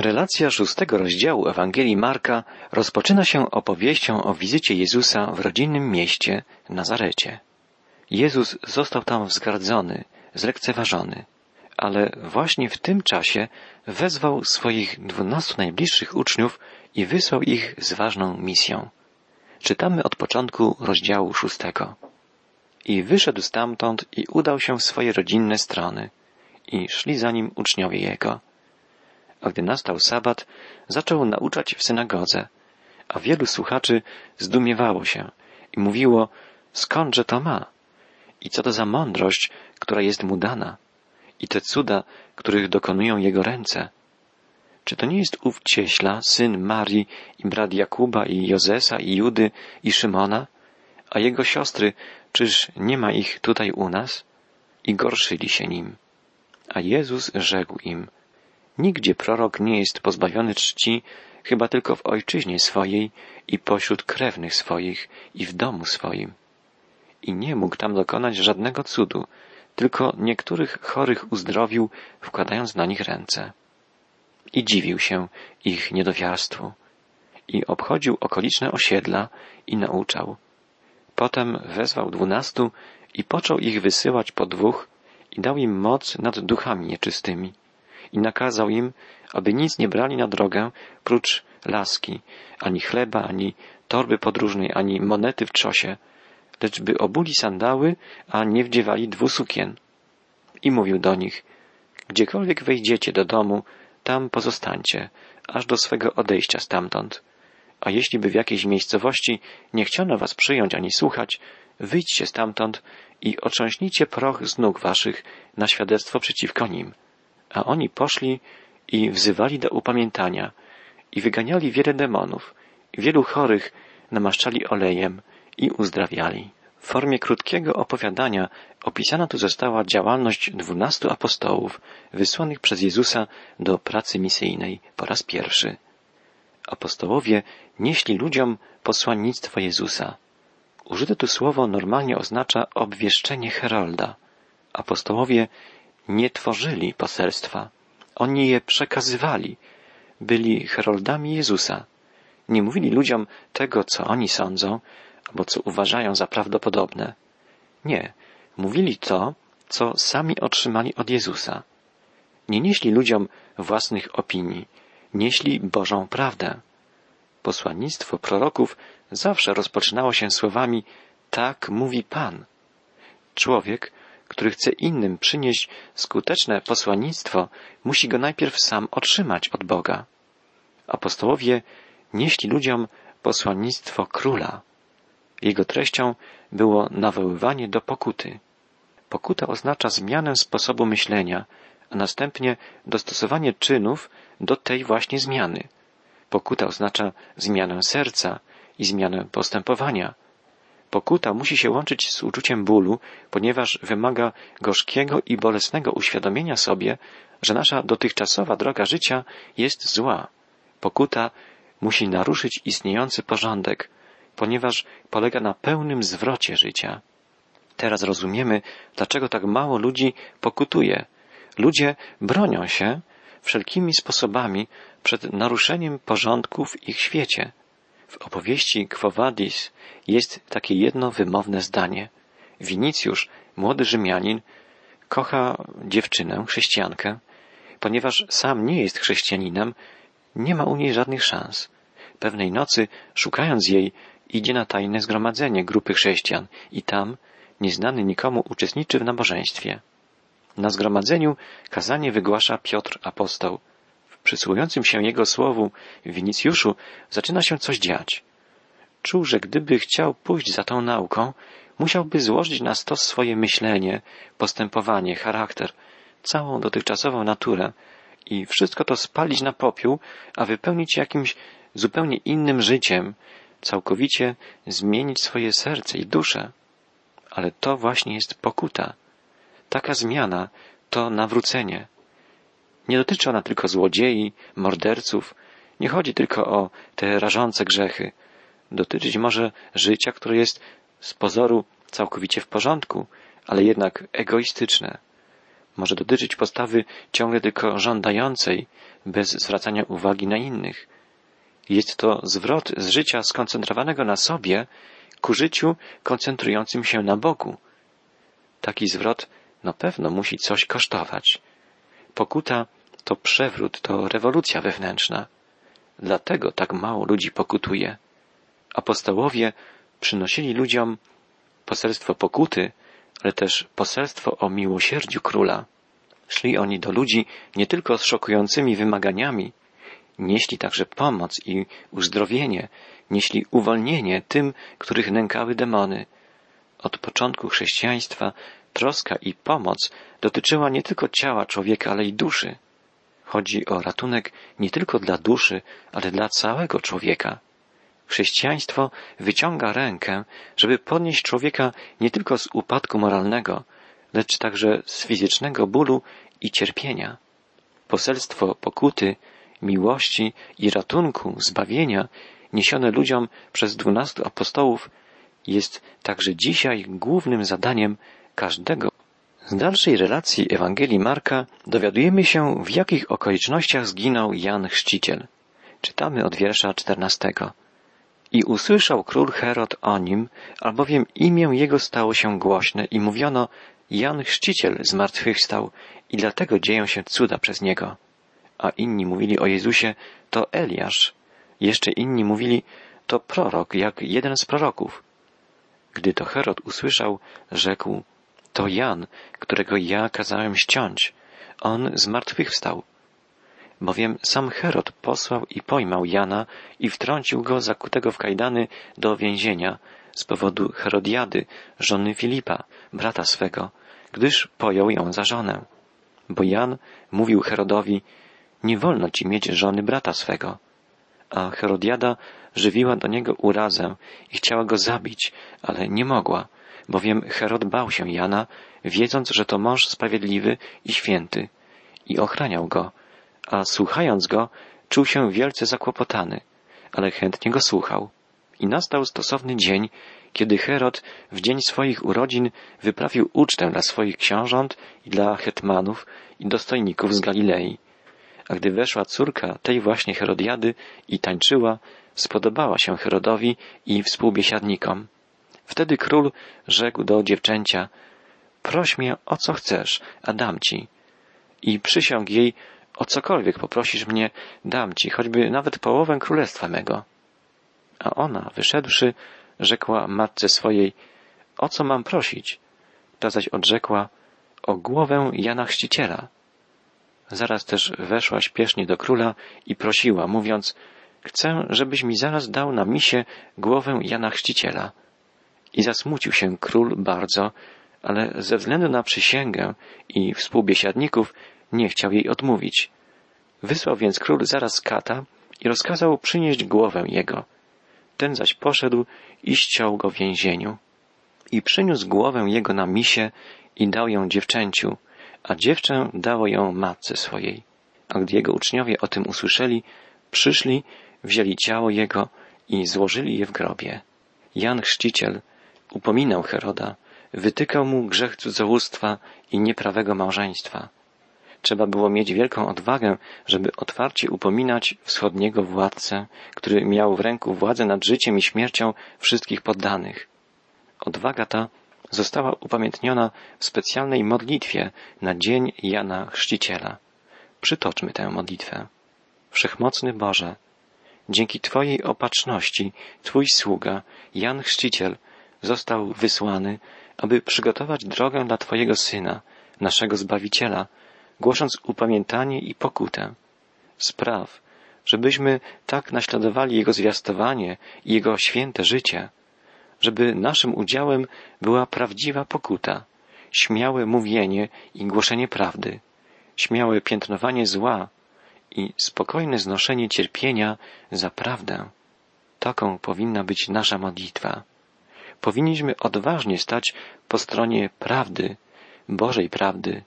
Relacja szóstego rozdziału Ewangelii Marka rozpoczyna się opowieścią o wizycie Jezusa w rodzinnym mieście Nazarecie. Jezus został tam wzgardzony, zlekceważony, ale właśnie w tym czasie wezwał swoich dwunastu najbliższych uczniów i wysłał ich z ważną misją. Czytamy od początku rozdziału szóstego. I wyszedł stamtąd i udał się w swoje rodzinne strony i szli za nim uczniowie jego. A gdy nastał sabat, zaczął nauczać w synagodze, a wielu słuchaczy zdumiewało się i mówiło, skądże to ma? I co to za mądrość, która jest mu dana? I te cuda, których dokonują jego ręce? Czy to nie jest ów cieśla, syn Marii i brat Jakuba i Jozesa i Judy i Szymona? A jego siostry, czyż nie ma ich tutaj u nas? I gorszyli się nim. A Jezus rzekł im, Nigdzie prorok nie jest pozbawiony czci, chyba tylko w ojczyźnie swojej i pośród krewnych swoich i w domu swoim. I nie mógł tam dokonać żadnego cudu, tylko niektórych chorych uzdrowił, wkładając na nich ręce. I dziwił się ich niedowiarstwu. I obchodził okoliczne osiedla i nauczał. Potem wezwał dwunastu i począł ich wysyłać po dwóch i dał im moc nad duchami nieczystymi i nakazał im, aby nic nie brali na drogę prócz laski, ani chleba, ani torby podróżnej, ani monety w czosie, lecz by obuli sandały, a nie wdziewali dwu sukien. I mówił do nich, gdziekolwiek wejdziecie do domu, tam pozostańcie, aż do swego odejścia stamtąd. A jeśli by w jakiejś miejscowości nie chciano was przyjąć ani słuchać, wyjdźcie stamtąd i otrząśnijcie proch z nóg waszych na świadectwo przeciwko nim. A oni poszli i wzywali do upamiętania i wyganiali wiele demonów, wielu chorych namaszczali olejem i uzdrawiali. W formie krótkiego opowiadania opisana tu została działalność dwunastu apostołów wysłanych przez Jezusa do pracy misyjnej po raz pierwszy. Apostołowie nieśli ludziom posłannictwo Jezusa. Użyte tu słowo normalnie oznacza obwieszczenie Herolda. Apostołowie nie tworzyli poselstwa. Oni je przekazywali. Byli heroldami Jezusa. Nie mówili ludziom tego, co oni sądzą, albo co uważają za prawdopodobne. Nie. Mówili to, co sami otrzymali od Jezusa. Nie nieśli ludziom własnych opinii. Nieśli Bożą prawdę. Posłannictwo proroków zawsze rozpoczynało się słowami tak mówi Pan. Człowiek który chce innym przynieść skuteczne posłannictwo, musi go najpierw sam otrzymać od Boga. Apostołowie nieśli ludziom posłannictwo króla. Jego treścią było nawoływanie do pokuty. Pokuta oznacza zmianę sposobu myślenia, a następnie dostosowanie czynów do tej właśnie zmiany. Pokuta oznacza zmianę serca i zmianę postępowania. Pokuta musi się łączyć z uczuciem bólu, ponieważ wymaga gorzkiego i bolesnego uświadomienia sobie, że nasza dotychczasowa droga życia jest zła. Pokuta musi naruszyć istniejący porządek, ponieważ polega na pełnym zwrocie życia. Teraz rozumiemy, dlaczego tak mało ludzi pokutuje. Ludzie bronią się wszelkimi sposobami przed naruszeniem porządku w ich świecie. W opowieści Quo Vadis jest takie jedno wymowne zdanie. Winicjusz, młody Rzymianin, kocha dziewczynę, chrześcijankę, ponieważ sam nie jest chrześcijaninem, nie ma u niej żadnych szans. Pewnej nocy, szukając jej, idzie na tajne zgromadzenie grupy chrześcijan i tam, nieznany nikomu, uczestniczy w nabożeństwie. Na zgromadzeniu kazanie wygłasza Piotr apostoł. Przysłuchującym się jego słowu Winicjuszu zaczyna się coś dziać. Czuł, że gdyby chciał pójść za tą nauką, musiałby złożyć na stos swoje myślenie, postępowanie, charakter, całą dotychczasową naturę i wszystko to spalić na popiół, a wypełnić jakimś zupełnie innym życiem, całkowicie zmienić swoje serce i duszę. Ale to właśnie jest pokuta. Taka zmiana to nawrócenie. Nie dotyczy ona tylko złodziei, morderców, nie chodzi tylko o te rażące grzechy, dotyczyć może życia, które jest z pozoru całkowicie w porządku, ale jednak egoistyczne. może dotyczyć postawy ciągle tylko żądającej, bez zwracania uwagi na innych. Jest to zwrot z życia skoncentrowanego na sobie ku życiu koncentrującym się na Bogu. Taki zwrot na pewno musi coś kosztować. Pokuta to przewrót, to rewolucja wewnętrzna. Dlatego tak mało ludzi pokutuje. Apostołowie przynosili ludziom poselstwo pokuty, ale też poselstwo o miłosierdziu króla. Szli oni do ludzi nie tylko z szokującymi wymaganiami, nieśli także pomoc i uzdrowienie, nieśli uwolnienie tym, których nękały demony. Od początku chrześcijaństwa troska i pomoc dotyczyła nie tylko ciała człowieka, ale i duszy. Chodzi o ratunek nie tylko dla duszy, ale dla całego człowieka. Chrześcijaństwo wyciąga rękę, żeby podnieść człowieka nie tylko z upadku moralnego, lecz także z fizycznego bólu i cierpienia. Poselstwo pokuty, miłości i ratunku, zbawienia niesione ludziom przez dwunastu apostołów jest także dzisiaj głównym zadaniem każdego. Z dalszej relacji Ewangelii Marka dowiadujemy się, w jakich okolicznościach zginął Jan Chrzciciel. Czytamy od wiersza czternastego. I usłyszał król Herod o nim, albowiem imię jego stało się głośne i mówiono, Jan Chrzciciel zmartwychwstał i dlatego dzieją się cuda przez niego. A inni mówili o Jezusie, to Eliasz. Jeszcze inni mówili, to prorok, jak jeden z proroków. Gdy to Herod usłyszał, rzekł, to Jan, którego ja kazałem ściąć. On zmartwychwstał bowiem sam Herod posłał i pojmał Jana i wtrącił go zakutego w kajdany do więzienia z powodu Herodiady, żony Filipa, brata swego, gdyż pojął ją za żonę. Bo Jan mówił Herodowi, nie wolno ci mieć żony brata swego. A Herodiada żywiła do niego urazę i chciała go zabić, ale nie mogła, bowiem Herod bał się Jana, wiedząc, że to mąż sprawiedliwy i święty, i ochraniał go, a słuchając go, czuł się wielce zakłopotany, ale chętnie go słuchał. I nastał stosowny dzień, kiedy Herod w dzień swoich urodzin wyprawił ucztę dla swoich książąt i dla hetmanów i dostojników z Galilei. A gdy weszła córka tej właśnie Herodiady i tańczyła, spodobała się Herodowi i współbiesiadnikom. Wtedy król rzekł do dziewczęcia, proś mnie o co chcesz, a dam ci. I przysiągł jej, o cokolwiek poprosisz mnie, dam ci, choćby nawet połowę królestwa mego. A ona, wyszedłszy, rzekła matce swojej, o co mam prosić? Ta zaś odrzekła, o głowę Jana Chrzciciela. Zaraz też weszła śpiesznie do króla i prosiła, mówiąc, chcę, żebyś mi zaraz dał na misie głowę Jana Chrzciciela. I zasmucił się król bardzo, ale ze względu na przysięgę i współbiesiadników nie chciał jej odmówić. Wysłał więc król zaraz kata i rozkazał przynieść głowę jego. Ten zaś poszedł i ściął go w więzieniu. I przyniósł głowę jego na misie i dał ją dziewczęciu, a dziewczę dało ją matce swojej. A gdy jego uczniowie o tym usłyszeli, przyszli, wzięli ciało jego i złożyli je w grobie. Jan Chrzciciel upominał Heroda, wytykał mu grzech cudzołóstwa i nieprawego małżeństwa. Trzeba było mieć wielką odwagę, żeby otwarcie upominać wschodniego władcę, który miał w ręku władzę nad życiem i śmiercią wszystkich poddanych. Odwaga ta została upamiętniona w specjalnej modlitwie na dzień Jana Chrzciciela. Przytoczmy tę modlitwę. Wszechmocny Boże, dzięki Twojej opatrzności Twój sługa, Jan Chrzciciel, został wysłany, aby przygotować drogę dla Twojego Syna, naszego Zbawiciela, głosząc upamiętanie i pokutę. Spraw, żebyśmy tak naśladowali Jego zwiastowanie i Jego święte życie, żeby naszym udziałem była prawdziwa pokuta, śmiałe mówienie i głoszenie prawdy, śmiałe piętnowanie zła i spokojne znoszenie cierpienia za prawdę. Taką powinna być nasza modlitwa. Powinniśmy odważnie stać po stronie prawdy, Bożej prawdy,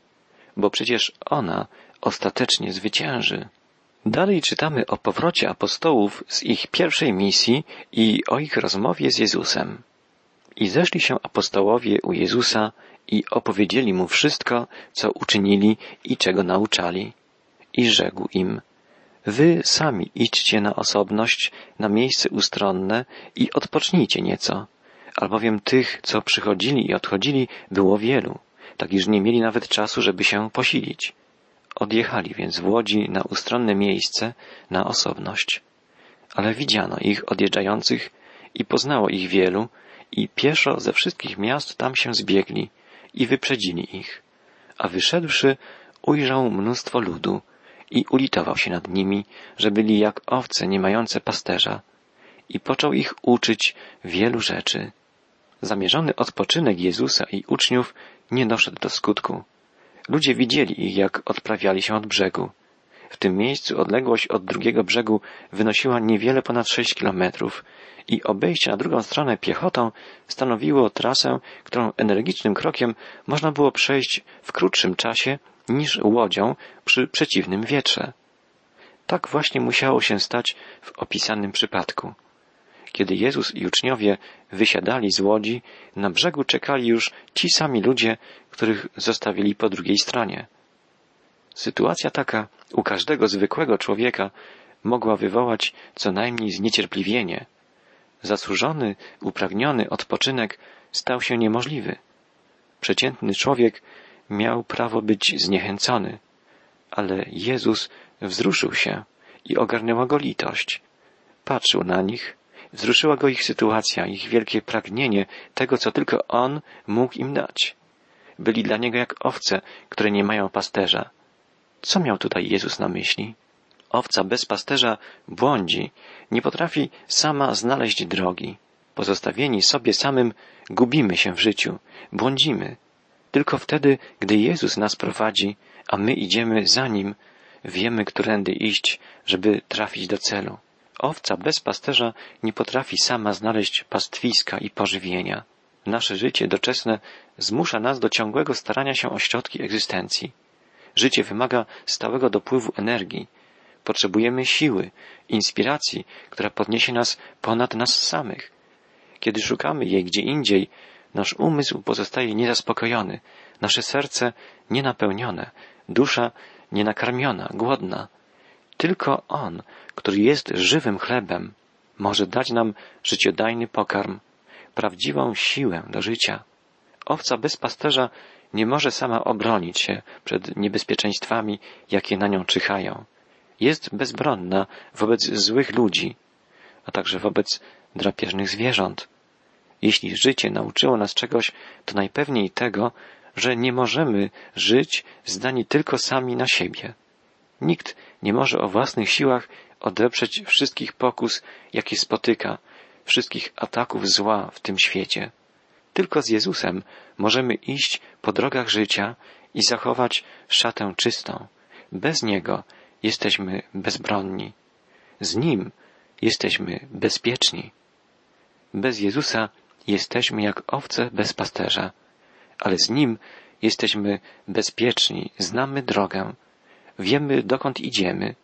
bo przecież ona ostatecznie zwycięży. Dalej czytamy o powrocie apostołów z ich pierwszej misji i o ich rozmowie z Jezusem. I zeszli się apostołowie u Jezusa i opowiedzieli mu wszystko, co uczynili i czego nauczali. I rzekł im, Wy sami idźcie na osobność, na miejsce ustronne i odpocznijcie nieco, albowiem tych, co przychodzili i odchodzili, było wielu, tak iż nie mieli nawet czasu, żeby się posilić. Odjechali więc w łodzi na ustronne miejsce, na osobność. Ale widziano ich odjeżdżających i poznało ich wielu i pieszo ze wszystkich miast tam się zbiegli i wyprzedzili ich. A wyszedłszy, ujrzał mnóstwo ludu i ulitował się nad nimi, że byli jak owce nie mające pasterza i począł ich uczyć wielu rzeczy. Zamierzony odpoczynek Jezusa i uczniów nie doszedł do skutku. Ludzie widzieli ich, jak odprawiali się od brzegu. W tym miejscu odległość od drugiego brzegu wynosiła niewiele ponad sześć kilometrów i obejście na drugą stronę piechotą stanowiło trasę, którą energicznym krokiem można było przejść w krótszym czasie niż łodzią przy przeciwnym wietrze. Tak właśnie musiało się stać w opisanym przypadku. Kiedy Jezus i uczniowie wysiadali z łodzi, na brzegu czekali już ci sami ludzie, których zostawili po drugiej stronie. Sytuacja taka u każdego zwykłego człowieka mogła wywołać co najmniej zniecierpliwienie. Zasłużony, upragniony odpoczynek stał się niemożliwy. Przeciętny człowiek miał prawo być zniechęcony, ale Jezus wzruszył się i ogarnęła go litość. Patrzył na nich, wzruszyła go ich sytuacja, ich wielkie pragnienie tego, co tylko On mógł im dać. Byli dla Niego jak owce, które nie mają pasterza. Co miał tutaj Jezus na myśli? Owca bez pasterza błądzi, nie potrafi sama znaleźć drogi. Pozostawieni sobie samym gubimy się w życiu, błądzimy. Tylko wtedy, gdy Jezus nas prowadzi, a my idziemy za Nim, wiemy, którędy iść, żeby trafić do celu. Owca bez pasterza nie potrafi sama znaleźć pastwiska i pożywienia. Nasze życie doczesne zmusza nas do ciągłego starania się o środki egzystencji. Życie wymaga stałego dopływu energii. Potrzebujemy siły, inspiracji, która podniesie nas ponad nas samych. Kiedy szukamy jej gdzie indziej, nasz umysł pozostaje niezaspokojony, nasze serce nienapełnione, dusza nienakarmiona, głodna. Tylko On, który jest żywym chlebem, może dać nam życiodajny pokarm, prawdziwą siłę do życia. Owca bez pasterza nie może sama obronić się przed niebezpieczeństwami, jakie na nią czyhają. Jest bezbronna wobec złych ludzi, a także wobec drapieżnych zwierząt. Jeśli życie nauczyło nas czegoś, to najpewniej tego, że nie możemy żyć zdani tylko sami na siebie. Nikt nie może o własnych siłach odeprzeć wszystkich pokus, jakie spotyka, wszystkich ataków zła w tym świecie. Tylko z Jezusem możemy iść po drogach życia i zachować szatę czystą. Bez Niego jesteśmy bezbronni. Z Nim jesteśmy bezpieczni. Bez Jezusa jesteśmy jak owce bez pasterza, ale z Nim jesteśmy bezpieczni, znamy drogę, wiemy dokąd idziemy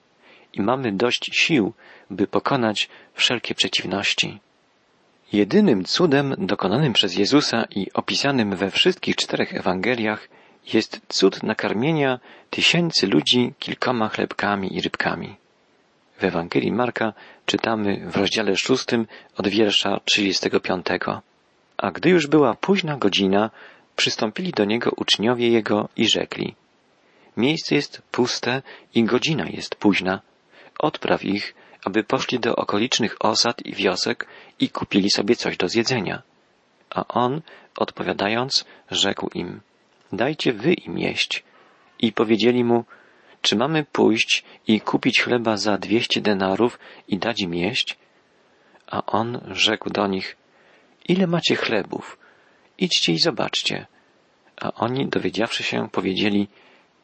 i mamy dość sił, by pokonać wszelkie przeciwności. Jedynym cudem dokonanym przez Jezusa i opisanym we wszystkich czterech Ewangeliach jest cud nakarmienia tysięcy ludzi kilkoma chlebkami i rybkami. W Ewangelii Marka czytamy w rozdziale szóstym od wiersza 35. A gdy już była późna godzina, przystąpili do niego uczniowie jego i rzekli: Miejsce jest puste i godzina jest późna. Odpraw ich, aby poszli do okolicznych osad i wiosek i kupili sobie coś do zjedzenia. A on, odpowiadając, rzekł im, dajcie wy im jeść. I powiedzieli mu, czy mamy pójść i kupić chleba za dwieście denarów i dać im jeść? A on rzekł do nich, ile macie chlebów? Idźcie i zobaczcie. A oni, dowiedziawszy się, powiedzieli,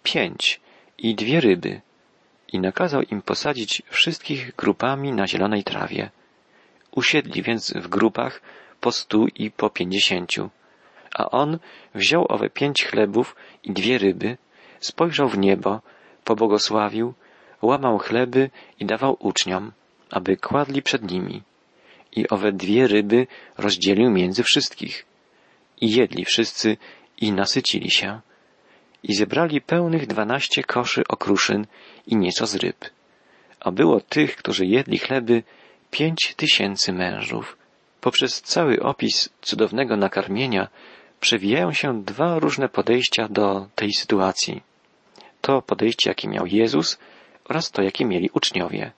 pięć i dwie ryby i nakazał im posadzić wszystkich grupami na zielonej trawie. Usiedli więc w grupach po stu i po pięćdziesięciu. A on wziął owe pięć chlebów i dwie ryby, spojrzał w niebo, pobłogosławił, łamał chleby i dawał uczniom, aby kładli przed nimi. i owe dwie ryby rozdzielił między wszystkich. I jedli wszyscy i nasycili się. I zebrali pełnych dwanaście koszy okruszyn i nieco z ryb. A było tych, którzy jedli chleby, pięć tysięcy mężów. Poprzez cały opis cudownego nakarmienia przewijają się dwa różne podejścia do tej sytuacji. To podejście, jakie miał Jezus oraz to, jakie mieli uczniowie.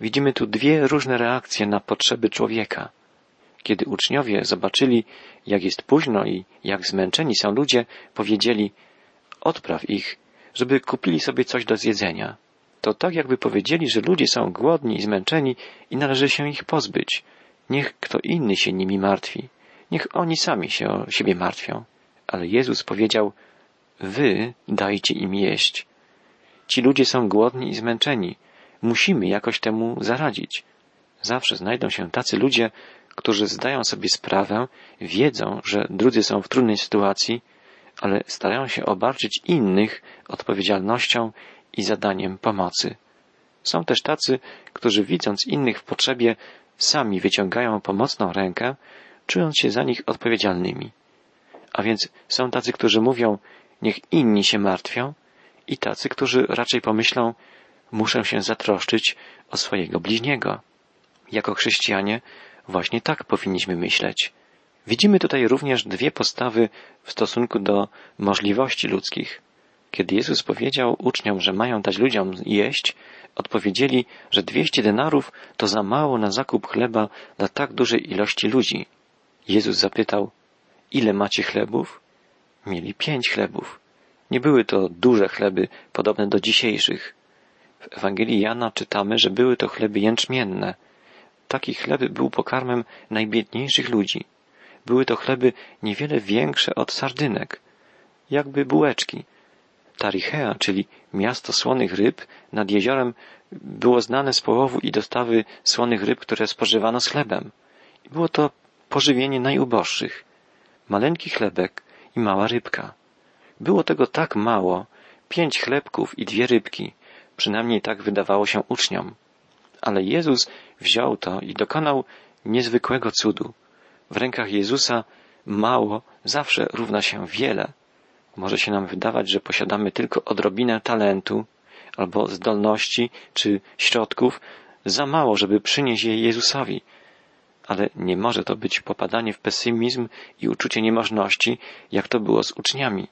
Widzimy tu dwie różne reakcje na potrzeby człowieka. Kiedy uczniowie zobaczyli, jak jest późno i jak zmęczeni są ludzie, powiedzieli, odpraw ich, żeby kupili sobie coś do zjedzenia. To tak jakby powiedzieli, że ludzie są głodni i zmęczeni i należy się ich pozbyć. Niech kto inny się nimi martwi. Niech oni sami się o siebie martwią. Ale Jezus powiedział, wy dajcie im jeść. Ci ludzie są głodni i zmęczeni. Musimy jakoś temu zaradzić. Zawsze znajdą się tacy ludzie, którzy zdają sobie sprawę, wiedzą, że drudzy są w trudnej sytuacji, ale starają się obarczyć innych odpowiedzialnością i zadaniem pomocy. Są też tacy, którzy widząc innych w potrzebie, sami wyciągają pomocną rękę, czując się za nich odpowiedzialnymi. A więc są tacy, którzy mówią, niech inni się martwią, i tacy, którzy raczej pomyślą, muszę się zatroszczyć o swojego bliźniego. Jako chrześcijanie właśnie tak powinniśmy myśleć. Widzimy tutaj również dwie postawy w stosunku do możliwości ludzkich. Kiedy Jezus powiedział uczniom, że mają dać ludziom jeść, odpowiedzieli, że dwieście denarów to za mało na zakup chleba dla tak dużej ilości ludzi. Jezus zapytał, ile macie chlebów? Mieli pięć chlebów. Nie były to duże chleby, podobne do dzisiejszych. W Ewangelii Jana czytamy, że były to chleby jęczmienne. Taki chleb był pokarmem najbiedniejszych ludzi. Były to chleby niewiele większe od sardynek, jakby bułeczki. Tarichea, czyli miasto słonych ryb nad jeziorem, było znane z połowu i dostawy słonych ryb, które spożywano z chlebem. Było to pożywienie najuboższych. Maleńki chlebek i mała rybka. Było tego tak mało, pięć chlebków i dwie rybki, przynajmniej tak wydawało się uczniom. Ale Jezus wziął to i dokonał niezwykłego cudu. W rękach Jezusa mało zawsze równa się wiele. Może się nam wydawać, że posiadamy tylko odrobinę talentu albo zdolności czy środków, za mało, żeby przynieść je Jezusowi. Ale nie może to być popadanie w pesymizm i uczucie niemożności, jak to było z uczniami.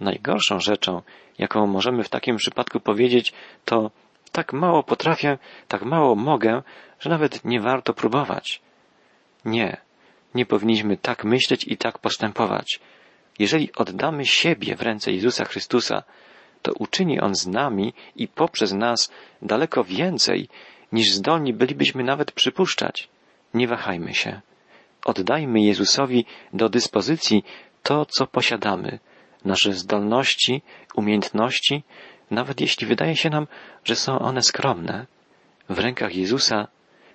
Najgorszą rzeczą, jaką możemy w takim przypadku powiedzieć, to tak mało potrafię, tak mało mogę, że nawet nie warto próbować. Nie, nie powinniśmy tak myśleć i tak postępować. Jeżeli oddamy siebie w ręce Jezusa Chrystusa, to uczyni On z nami i poprzez nas daleko więcej, niż zdolni bylibyśmy nawet przypuszczać. Nie wahajmy się. Oddajmy Jezusowi do dyspozycji to, co posiadamy, nasze zdolności, umiejętności, nawet jeśli wydaje się nam, że są one skromne. W rękach Jezusa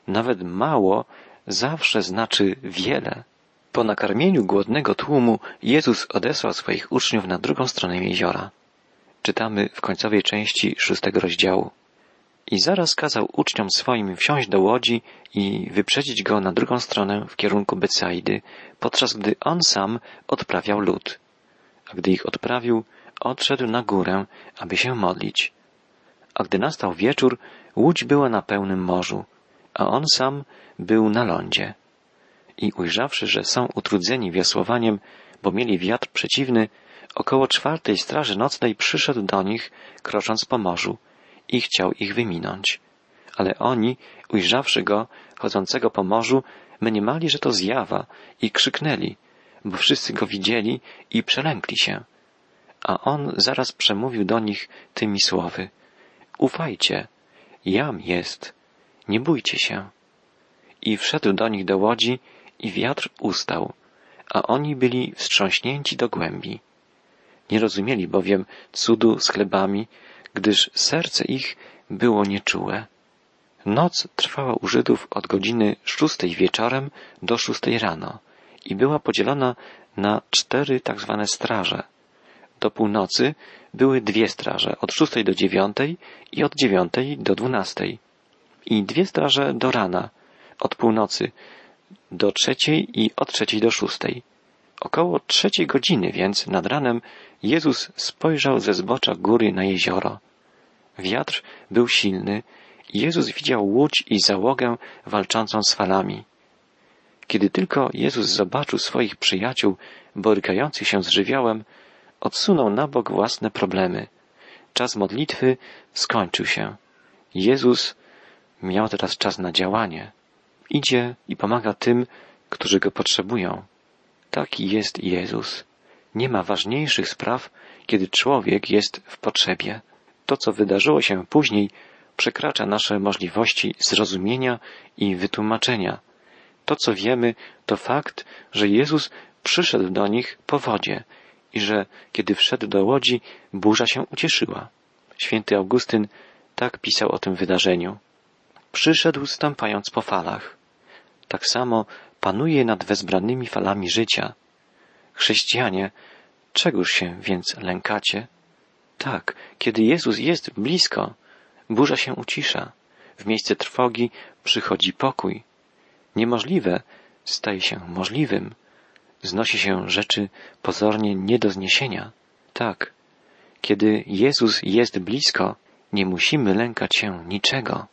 nawet mało zawsze znaczy wiele. Po nakarmieniu głodnego tłumu Jezus odesłał swoich uczniów na drugą stronę jeziora. Czytamy w końcowej części szóstego rozdziału. I zaraz kazał uczniom swoim wsiąść do łodzi i wyprzedzić go na drugą stronę w kierunku Becaidy, podczas gdy on sam odprawiał lud. A gdy ich odprawił, odszedł na górę, aby się modlić. A gdy nastał wieczór, łódź była na pełnym morzu, a on sam był na lądzie. I ujrzawszy, że są utrudzeni wiosłowaniem, bo mieli wiatr przeciwny, około czwartej straży nocnej przyszedł do nich, krocząc po morzu i chciał ich wyminąć. Ale oni, ujrzawszy go, chodzącego po morzu, mniemali, że to zjawa i krzyknęli, bo wszyscy go widzieli i przelękli się. A on zaraz przemówił do nich tymi słowy. Ufajcie, jam jest, nie bójcie się. I wszedł do nich do łodzi i wiatr ustał, a oni byli wstrząśnięci do głębi. Nie rozumieli bowiem cudu z chlebami, gdyż serce ich było nieczułe. Noc trwała u Żydów od godziny szóstej wieczorem do szóstej rano i była podzielona na cztery tak zwane straże. Do północy były dwie straże, od szóstej do dziewiątej i od dziewiątej do dwunastej. I dwie straże do rana, od północy do trzeciej i od trzeciej do szóstej. Około trzeciej godziny więc nad ranem Jezus spojrzał ze zbocza góry na jezioro. Wiatr był silny i Jezus widział łódź i załogę walczącą z falami. Kiedy tylko Jezus zobaczył swoich przyjaciół borykających się z żywiołem, odsunął na bok własne problemy. Czas modlitwy skończył się. Jezus miał teraz czas na działanie. Idzie i pomaga tym, którzy go potrzebują. Taki jest Jezus. Nie ma ważniejszych spraw, kiedy człowiek jest w potrzebie. To, co wydarzyło się później, przekracza nasze możliwości zrozumienia i wytłumaczenia. To, co wiemy, to fakt, że Jezus przyszedł do nich po wodzie i że, kiedy wszedł do łodzi, burza się ucieszyła. Święty Augustyn tak pisał o tym wydarzeniu. Przyszedł stąpając po falach. Tak samo panuje nad wezbranymi falami życia. Chrześcijanie, czegoż się więc lękacie? Tak, kiedy Jezus jest blisko, burza się ucisza. W miejsce trwogi przychodzi pokój. Niemożliwe staje się możliwym. Znosi się rzeczy pozornie nie do zniesienia. Tak, kiedy Jezus jest blisko, nie musimy lękać się niczego.